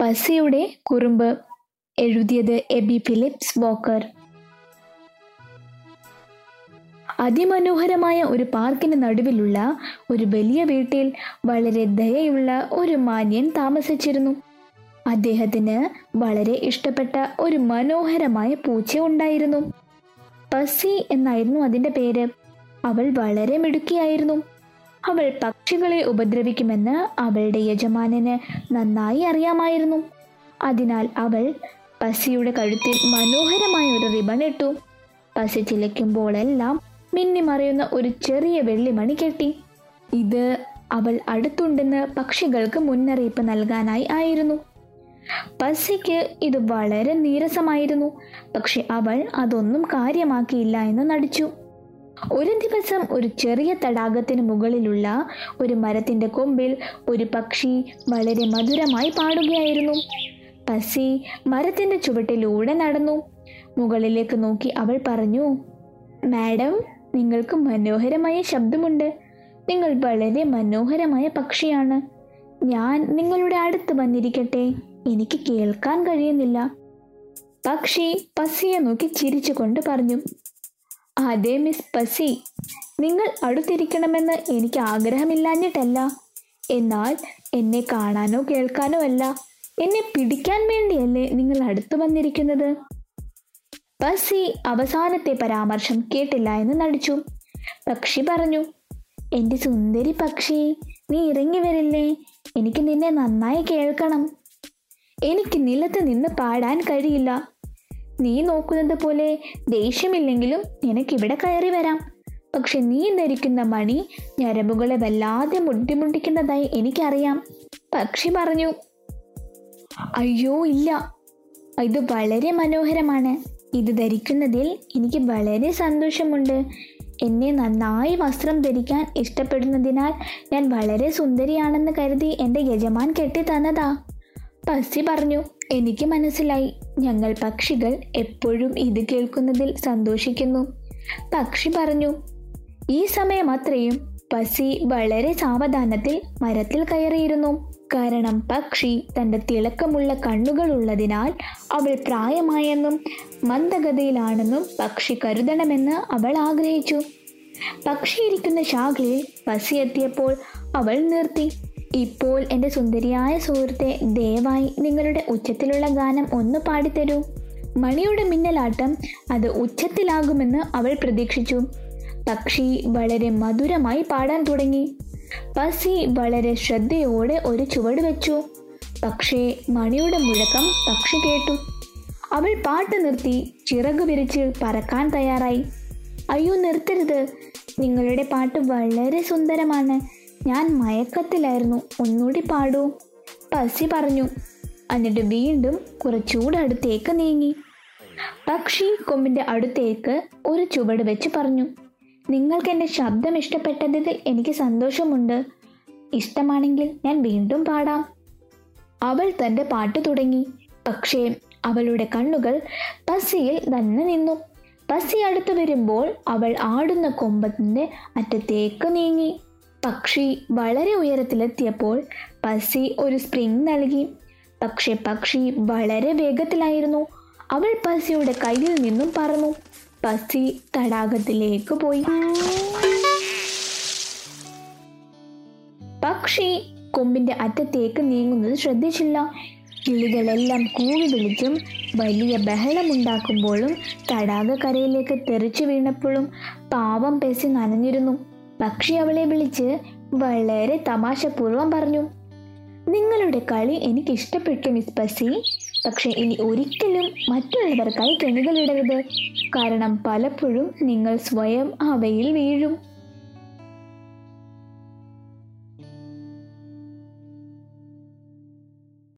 പസിയുടെ കുറുമ്പ് എഴുതിയത് AB Philips Walker. അതിമനോഹരമായ ഒരു പാർക്കിന് നടുവിലുള്ള ഒരു വലിയ വീട്ടിൽ വളരെ ദയയുള്ള ഒരു മാന്യൻ താമസിച്ചിരുന്നു. അദ്ദേഹത്തിന് വളരെ ഇഷ്ടപ്പെട്ട ഒരു മനോഹരമായ പൂച്ച ഉണ്ടായിരുന്നു. പസി എന്നായിരുന്നു അതിന്റെ പേര്. അവൾ വളരെ മിടുക്കിയായിരുന്നു. അവൾ പക്ഷികളെ ഉപദ്രവിക്കുമെന്ന് അവളുടെ യജമാനന് നന്നായി അറിയാമായിരുന്നു. അതിനാൽ അവൾ പസിയുടെ കഴുത്തിൽ മനോഹരമായ ഒരു റിബൺ ഇട്ടു. പസി ചിലയ്ക്കുമ്പോഴെല്ലാം മിന്നിമറിയുന്ന ഒരു ചെറിയ വെള്ളിമണി കെട്ടി. ഇത് അവൾ അടുത്തുണ്ടെന്ന് പക്ഷികൾക്ക് മുന്നറിയിപ്പ് നൽകാനായി ആയിരുന്നു. പസിക്ക് ഇത് വളരെ നീരസമായിരുന്നു. പക്ഷെ അവൾ അതൊന്നും കാര്യമാക്കിയില്ല എന്ന് നടിച്ചു. ഒരു ദിവസം ഒരു ചെറിയ തടാകത്തിന് മുകളിലുള്ള ഒരു മരത്തിന്റെ കൊമ്പിൽ ഒരു പക്ഷി വളരെ മധുരമായി പാടുകയായിരുന്നു. പസി മരത്തിന്റെ ചുവട്ടിലൂടെ നടന്നു. മുകളിലേക്ക് നോക്കി അവൾ പറഞ്ഞു മാഡം നിങ്ങൾക്ക് മനോഹരമായ ശബ്ദമുണ്ട്. നിങ്ങൾ വളരെ മനോഹരമായ പക്ഷിയാണ്. ഞാൻ നിങ്ങളുടെ അടുത്ത് വന്നിരിക്കട്ടെ. എനിക്ക് കേൾക്കാൻ കഴിയുന്നില്ല. പക്ഷി പസിയെ നോക്കി ചിരിച്ചുകൊണ്ട് പറഞ്ഞു അതെ മിസ് പസി നിങ്ങൾ അടുത്തിരിക്കണമെന്ന് എനിക്ക് ആഗ്രഹമില്ലാഞ്ഞിട്ടല്ല. എന്നാൽ എന്നെ കാണാനോ കേൾക്കാനോ അല്ല എന്നെ പിടിക്കാൻ വേണ്ടിയല്ലേ നിങ്ങൾ അടുത്തു വന്നിരിക്കുന്നത്? പസി അവസാനത്തെ പരാമർശം കേട്ടില്ല എന്ന് നടിച്ചു. പക്ഷി പറഞ്ഞു എന്റെ സുന്ദരി പക്ഷി നീ ഇറങ്ങി വരില്ലേ? എനിക്ക് നിന്നെ നന്നായി കേൾക്കണം. എനിക്ക് നിലത്ത് നിന്ന് പാടാൻ കഴിയില്ല. നീ നോക്കുന്നത് പോലെ ദേഷ്യമില്ലെങ്കിലും നിനക്കിവിടെ കയറി വരാം. പക്ഷെ നീ ധരിക്കുന്ന മണി ഞരമ്പുകളെ വല്ലാതെ മുട്ടിമുട്ടിക്കുന്നതായി എനിക്കറിയാം. പക്ഷി പറഞ്ഞു അയ്യോ ഇല്ല. ഇത് വളരെ മനോഹരമാണ്. ഇത് ധരിക്കുന്നതിൽ എനിക്ക് വളരെ സന്തോഷമുണ്ട്. എന്നെ നന്നായി വസ്ത്രം ധരിക്കാൻ ഇഷ്ടപ്പെടുന്നതിനാൽ ഞാൻ വളരെ സുന്ദരിയാണെന്ന് കരുതി എന്റെ യജമാൻ കെട്ടി തന്നതാ പസി പറഞ്ഞു. എനിക്ക് മനസ്സിലായി. ഞങ്ങൾ പക്ഷികൾ എപ്പോഴും ഇത് കേൾക്കുന്നതിൽ സന്തോഷിക്കുന്നു. പക്ഷി പറഞ്ഞു ഈ സമയം അത്രയും പസി വളരെ സാവധാനത്തിൽ മരത്തിൽ കയറിയിരുന്നു. കാരണം പക്ഷി തന്റെ തിളക്കമുള്ള കണ്ണുകൾ ഉള്ളതിനാൽ അവൾ പ്രായമായെന്നും മന്ദഗതിയിലാണെന്നും പക്ഷി കരുതണമെന്ന് അവൾ ആഗ്രഹിച്ചു. പക്ഷിയിരിക്കുന്ന ശാഖയിൽ പസി എത്തിയപ്പോൾ അവൾ നിർത്തി. ഇപ്പോൾ എന്റെ സുന്ദരിയായ സുഹൃത്തെ ദയവായി നിങ്ങളുടെ ഉച്ചത്തിലുള്ള ഗാനം ഒന്ന് പാടിത്തരൂ. മണിയുടെ മിന്നലാട്ടം അത് ഉച്ചത്തിലാകുമെന്ന് അവൾ പ്രതീക്ഷിച്ചു. പക്ഷി വളരെ മധുരമായി പാടാൻ തുടങ്ങി. പസി വളരെ ശ്രദ്ധയോടെ ഒരു ചുവട് വെച്ചു. പക്ഷേ മണിയുടെ മുഴക്കം പക്ഷി കേട്ടു. അവൾ പാട്ട് നിർത്തി ചിറക് വിരിച്ച് പറക്കാൻ തയ്യാറായി. അയ്യോ നിർത്തരുത്. നിങ്ങളുടെ പാട്ട് വളരെ സുന്ദരമാണ്. ഞാൻ മയക്കത്തിലായിരുന്നു. ഒന്നുകൂടി പാടൂ. പസി പറഞ്ഞു. എന്നിട്ട് വീണ്ടും കുറച്ചുകൂടെ അടുത്തേക്ക് നീങ്ങി. പക്ഷി കൊമ്പിന്റെ അടുത്തേക്ക് ഒരു ചുവട് വെച്ച് പറഞ്ഞു. നിങ്ങൾക്ക് എന്റെ ശബ്ദം ഇഷ്ടപ്പെട്ടതിൽ എനിക്ക് സന്തോഷമുണ്ട്. ഇഷ്ടമാണെങ്കിൽ ഞാൻ വീണ്ടും പാടാം. അവൾ തന്റെ പാട്ട് തുടങ്ങി. പക്ഷേ അവളുടെ കണ്ണുകൾ പസിയിൽ തന്നെ നിന്നു. പസി അടുത്ത് വരുമ്പോൾ അവൾ ആടുന്ന കൊമ്പത്തിന്റെ അറ്റത്തേക്ക് നീങ്ങി. പക്ഷി വളരെ ഉയരത്തിലെത്തിയപ്പോൾ പസി ഒരു സ്പ്രിംഗ് നൽകി. പക്ഷേ പക്ഷി വളരെ വേഗത്തിലായിരുന്നു. അവൾ പസിയുടെ കയ്യിൽ നിന്നും പറന്നു. പസി തടാകത്തിലേക്ക് പോയി. പക്ഷി കൊമ്പിന്റെ അറ്റത്തേക്ക് നീങ്ങുന്നത് ശ്രദ്ധിച്ചില്ല. കിളികളെല്ലാം കൂവി വിളിച്ചും വലിയ ബഹളമുണ്ടാക്കുമ്പോഴും തടാകക്കരയിലേക്ക് തെറിച്ചു വീണപ്പോഴും പാവം പെസി നനഞ്ഞിരുന്നു. പക്ഷി അവളെ വിളിച്ച് വളരെ തമാശപൂർവം പറഞ്ഞു. നിങ്ങളുടെ കളി എനിക്ക് ഇഷ്ടപ്പെട്ടു മിസ് പസി. പക്ഷെ ഇനി ഒരിക്കലും മറ്റുള്ളവർക്കായി കെണികളിടരുത് കാരണം പലപ്പോഴും നിങ്ങൾ സ്വയം അവയിൽ വീഴും.